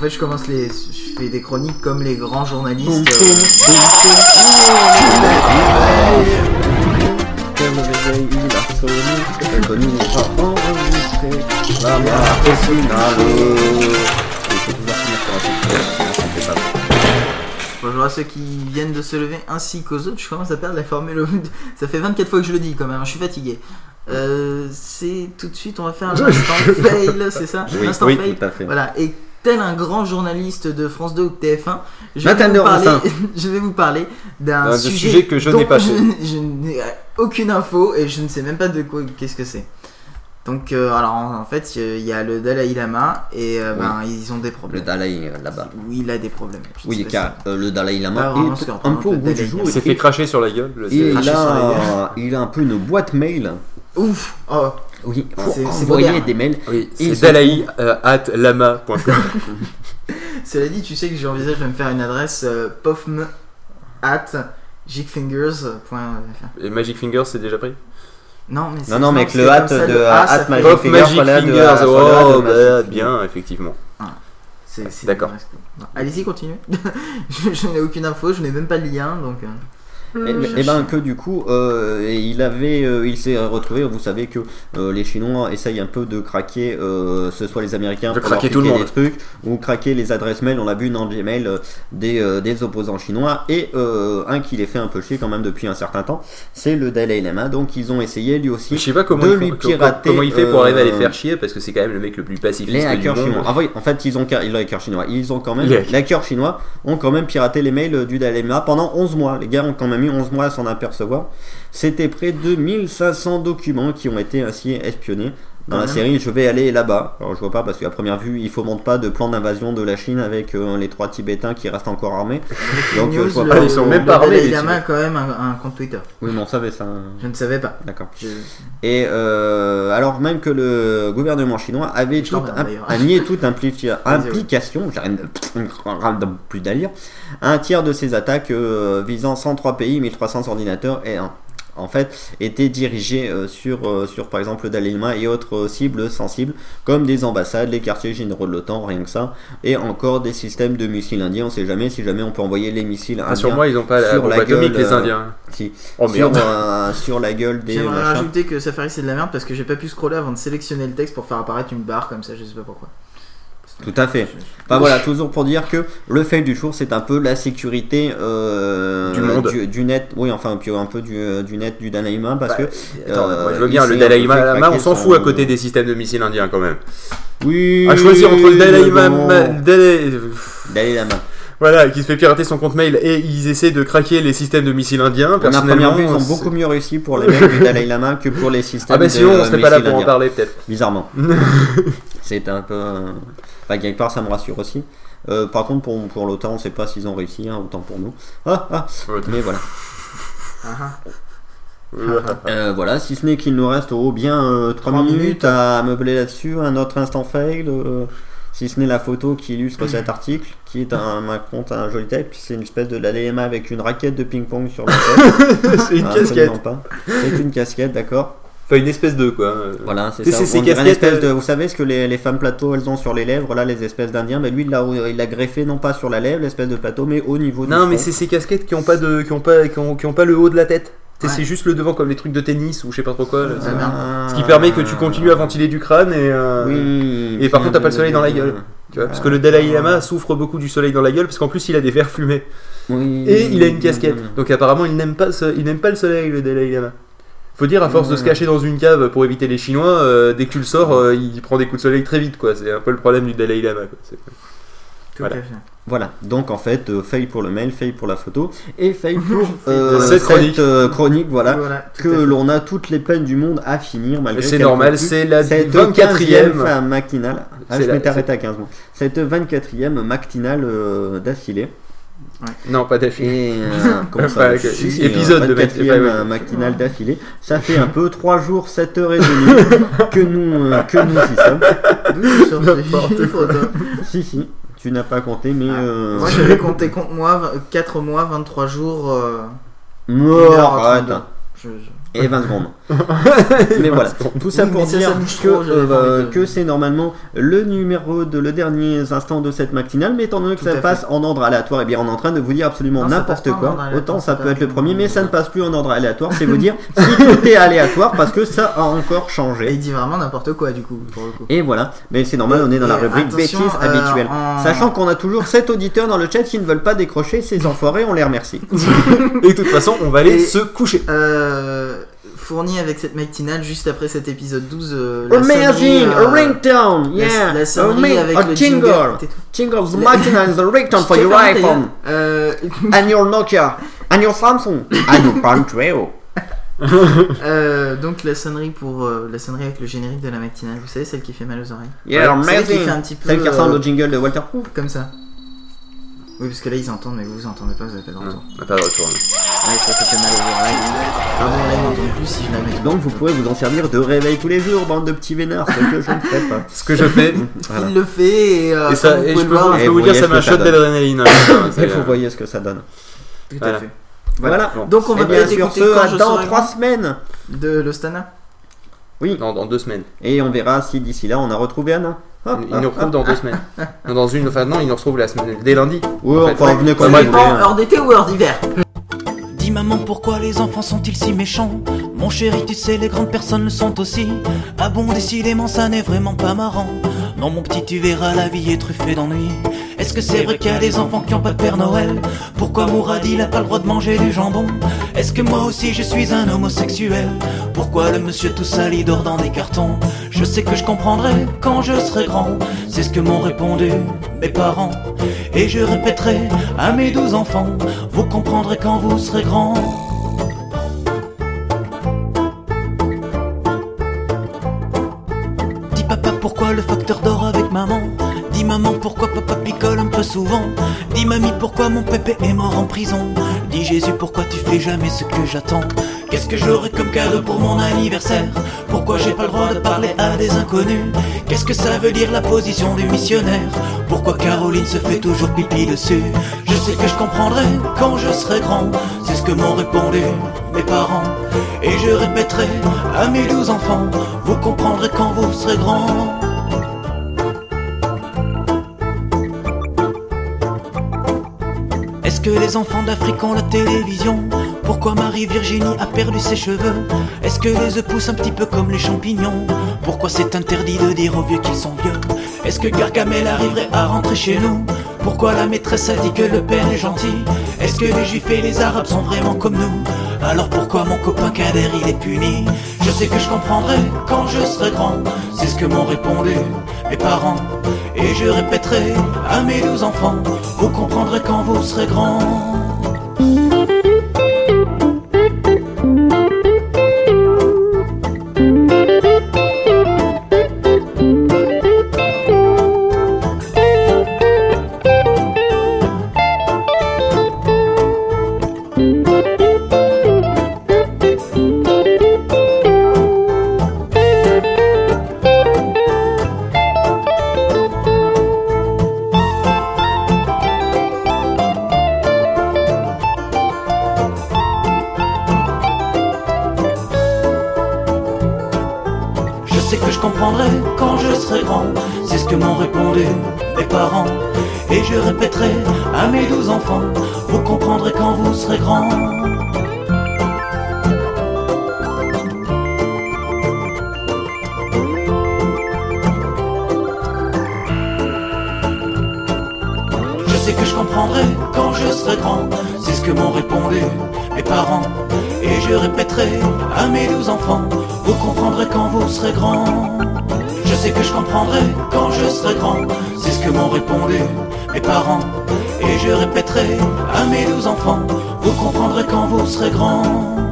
fait, je commence les. Je fais des chroniques comme les grands journalistes. Un. Bonjour à ceux qui viennent de se lever ainsi qu'aux autres. Je commence à perdre la formule. Ça fait 24 fois que je le dis quand même, je suis fatigué. Euh, c'est tout de suite, on va faire un instant fail, c'est ça? Oui, Instant oui, fail. tout à fait. Voilà, et tel un grand journaliste de France 2 ou de TF1, je vais, vous parler, Dorfin. je vais vous parler d'un sujet, sujet que je n'ai dont pas fait. je n'ai aucune info et je ne sais même pas de quoi, qu'est-ce que c'est. Donc, euh, alors en, en fait, il y a le Dalai Lama et euh, Oui. ben, ils ont des Le problèmes. Dalai euh, là-bas. Oui, il a des problèmes. Oui, car euh, le Dalai Lama est un peu au le goût du Dalai jour. Lama. Il s'est fait cracher sur la gueule. le- il a, il a un peu une boîte mail. Ouf Oh Oui, pour C'est- c'est envoyer des mails. Oui, c'est se dalai euh, at lama.com. Cela dit, tu sais que j'envisage de me faire une adresse euh, pofm at jigfingers.fr. Et Magic Fingers, c'est déjà pris? Non, mais c'est- Non, non, mais avec le ça, de le A, ça hâte fait- Magic Off Fingers, Magic voilà, de- Fingers, voilà, oh, bah, bien, effectivement. C'est- c'est D'accord. Allez-y, continuez. je je n'ai aucune info, je n'ai même pas de lien, donc. Et, et ben que du coup, euh, il avait, euh, il s'est retrouvé. Vous savez que euh, les Chinois essayent un peu de craquer, euh, ce soit les Américains De pour craquer tout le monde. des trucs, ou craquer les adresses mail. On l'a vu dans Gmail euh, des, euh, des opposants chinois et euh, un qui les fait un peu chier quand même depuis un certain temps, c'est le Dalai Lama. Donc ils ont essayé lui aussi Je sais pas comment, de lui faut- pirater, comment il fait pour arriver à les faire chier parce que c'est quand même le mec le plus pacifiste les du hackers monde. chinois. Ah oui, en fait, ils ont les hackers chinois. Ils ont quand même Les les hackers chinois ont quand même piraté les mails du Dalai Lama pendant 11 mois. Les gars ont quand même eu 11 mois à s'en apercevoir. C'était près de 1500 documents qui ont été ainsi espionnés. Dans la même. série, je vais aller là-bas. Alors, je vois pas parce qu'à première vue, il faut montre pas de plan d'invasion de la Chine avec euh, les trois Tibétains qui restent encore armés. Donc, news, euh, je vois le- pas. ils sont même pas armés, Lama a quand même un, un compte Twitter. Oui, mais on savait ça. Je ne savais pas. D'accord. Je- Et euh, alors même que le gouvernement chinois avait tout un- a nié toute implication, de plus d'allure, un tiers de ces attaques euh, visant 103 pays, 1300 ordinateurs et un- en fait étaient dirigés euh, sur, euh, sur par exemple le Dalai Lama et autres euh, cibles sensibles comme des ambassades, les quartiers généraux de l'OTAN, rien que ça, et encore des systèmes de missiles indiens, on sait jamais si jamais on peut envoyer les missiles Ah, indiens sur moi, ils ont pas la sur la atomique, gueule, les Indiens. si, Oh sur, euh, sur la gueule des J'aimerais rajouter que Safari c'est de la merde parce que j'ai pas pu scroller avant de sélectionner le texte pour faire apparaître une barre comme ça, je sais pas pourquoi. Tout à fait. Enfin voilà, toujours pour dire que le fail du jour, c'est un peu la sécurité euh, Du monde. du, du net, oui, enfin, puis un peu du, euh, du net du Dalai Lama, parce Bah, que. Attends, euh, moi, je veux il bien, le Dalai Lama, on s'en son- fout à côté des systèmes de missiles indiens quand même. Oui. À choisir entre le Dalai Lama, Dalai Lama. Voilà, qui se fait pirater son compte mail et ils essaient de craquer les systèmes de missiles indiens. On a Personnellement, vue, ils ont beaucoup mieux réussi pour les mails du Dalai Lama que pour les systèmes Ah bah sinon, de on serait pas là pour en indiens. parler peut-être. Bizarrement. c'est un peu. euh, Enfin, quelque part, ça me rassure aussi. Euh, par contre, pour, pour l'OTAN, on sait pas s'ils ont réussi, hein, autant pour nous. Ah, ah, mais voilà. Euh, voilà, si ce n'est qu'il nous reste oh, bien 3 Trois minutes, minutes. à meubler là-dessus, un autre instant fail, euh, si ce n'est la photo qui illustre cet article, qui est un, compte, un joli type, c'est une espèce de LMA avec une raquette de ping-pong sur la tête. c'est une Ah, casquette. pas. C'est une casquette, d'accord. Enfin, une espèce de quoi. Voilà, c'est C'est- ça. c'est une espèce de, euh, vous savez ce que les, les femmes plateaux elles ont sur les lèvres, là, les espèces d'indiens, mais lui il l'a il l'a greffé non pas sur la lèvre, l'espèce de plateau, mais au niveau du Non, mais front. c'est ces casquettes qui ont pas de, qui ont pas, qui ont, qui ont pas le haut de la tête. Ouais. C'est juste le devant comme les trucs de tennis ou je sais pas trop quoi. là. Ah. Ce qui permet que tu continues à ventiler du crâne et. euh, Oui. Et par contre, t'as un pas le soleil dans la gueule. Tu vois, parce que le Dalai Lama souffre beaucoup du soleil dans la gueule parce qu'en plus il a des verres fumés Oui. et il a une casquette. Donc apparemment il n'aime pas, ce- il n'aime pas le soleil le Dalai Lama. Faut dire à force de se cacher dans une cave pour éviter les Chinois, euh, dès que tu le sors, euh, il prend des coups de soleil très vite quoi. C'est un peu le problème du Dalai Lama. Quoi. Tout Voilà. à fait. Voilà, donc en fait, euh, fail pour le mail, fail pour la photo, et fail pour euh, Cette chronique. euh, chronique, voilà, que l'on a toutes les peines du monde à finir, malgré C'est normal, c'est la Cette 24e. 15e matinale, ah, je m'étais arrêté à 15 mois, cette 24e matinale euh, d'affilée, Non, pas d'affilée. euh, comment ça Enfin, si, que- si, épisode de 24e Matinale, euh, matinale d'affilée, ça fait un peu 3 jours, 7 heures et demie que nous, euh, que nous y sommes, D'où si si, tu n'as pas compté, mais... Ah, euh, Moi j'avais compté contre moi 4 mois, 23 jours. euh, à arrête. 32. Je- je- et 20 secondes. mais voilà, tout ça pour dire ça que, euh, que c'est normalement le numéro de le dernier instant de cette matinale, mais étant donné que Tout ça fait. passe en ordre aléatoire, et bien on est en train de vous dire absolument n'importe quoi. Autant ça peut être le premier, mais ça ne passe plus en ordre aléatoire, c'est vous dire si tout est aléatoire parce que ça a encore Et changé. il dit vraiment n'importe quoi du coup, pour le coup. Et voilà, mais c'est normal, on est dans la Et rubrique bêtises euh, habituelle. en- Sachant qu'on a toujours 7 auditeurs dans le chat qui ne veulent pas décrocher, ces enfoirés, on les remercie. Et de toute façon, on va aller Et- se coucher. Euh, fourni avec cette matinale juste après cet épisode 12. euh, la sonnerie, Amazing, euh, a ringtone, la- yeah, la sonnerie a, avec a le jingle, Tais-toi. jingle, the La- matinale is a ringtone for your iPhone. Euh, and your Nokia, and your Samsung, and your Palm Treo. euh, donc la sonnerie pour euh, la sonnerie avec le générique de la matinale, vous savez celle qui fait mal aux oreilles. Yeah, celle qui fait un petit peu Celle qui ressemble euh, au jingle de Walter Proof. comme ça. Oui, parce que là ils entendent, mais vous vous entendez pas, vous avez pas de retour. On n'a pas de retour. Ouais, ça, ça fait mal aux oreilles. Pardon, là ils m'entendent plus si je la mets. Donc vous pourrez vous en servir de réveil tous les jours, bande de petits vénards, ce que je ne ferai pas. Ce que je fais. Voilà. Il le fait et, euh, Et, ça, comme vous et pouvez je le peux, voir, je Et peux vous vous dire, voyez ça ce m'a que ça donne. d'adrénaline. hein, c'est, Et vous euh, voyez ce que ça donne. tout Voilà. à fait. Voilà. Bon. Donc on va Et bien peut-être sur écouter quand ce, je dans serai 3 grand semaines. de l'Ostana. Non, dans deux semaines. Et on verra si d'ici là on a retrouvé Anna. Hop, Il hop, nous retrouve hop. dans deux semaines. Non, dans une, enfin non, il nous retrouve la semaine, dès lundi. Ouais, En fait, enfin, venez Dépend, voulez. heure d'été ou heure d'hiver Dis maman pourquoi les enfants sont-ils si méchants? Mon chéri tu sais les grandes personnes le sont aussi Ah bon décidément ça n'est vraiment pas marrant Non mon petit tu verras la vie est truffée d'ennuis Est-ce que c'est vrai qu'il y a des enfants qui ont pas de Père Noël? Pourquoi Mourad il a pas le droit de manger du jambon? Est-ce que moi aussi je suis un homosexuel? Pourquoi le monsieur tout sali dort dans des cartons? Je sais que je comprendrai quand je serai grand. C'est ce que m'ont répondu mes parents. Et je répéterai à mes douze enfants. Vous comprendrez quand vous serez grands Dis papa pourquoi le facteur dort souvent. Dis mamie pourquoi mon pépé est mort en prison? Dis Jésus pourquoi tu fais jamais ce que j'attends? Qu'est-ce que j'aurai comme cadeau pour mon anniversaire? Pourquoi j'ai pas le droit de parler à des inconnus? Qu'est-ce que ça veut dire la position du missionnaire? Pourquoi Caroline se fait toujours pipi dessus? Je sais que je comprendrai quand je serai grand. C'est ce que m'ont répondu mes parents. Et je répéterai à mes douze enfants Vous comprendrez quand vous serez grands Est-ce que les enfants d'Afrique ont la télévision. Pourquoi Marie-Virginie a perdu ses cheveux? Est-ce que les œufs poussent un petit peu comme les champignons? Pourquoi c'est interdit de dire aux vieux qu'ils sont vieux? Est-ce que Gargamel arriverait à rentrer chez nous? Pourquoi la maîtresse a dit que le père est gentil? Est-ce que les juifs et les arabes sont vraiment comme nous? Alors pourquoi mon copain Kader il est puni? Je sais que je comprendrai quand je serai grand. C'est ce que m'ont répondu mes parents. Et je répéterai à mes douze enfants Vous comprendrez quand vous serez grands comprendrai quand je serai grand. C'est ce que m'ont répondu mes parents. Et je répéterai à mes douze enfants Vous comprendrez quand vous serez grands Je sais que je comprendrai quand je serai grand. C'est ce que m'ont répondu mes parents. Et je répéterai à mes douze enfants Je sais que je comprendrai quand je serai grand. C'est ce que m'ont répondu mes parents. Et je répéterai à mes douze enfants. Vous comprendrez quand vous serez grands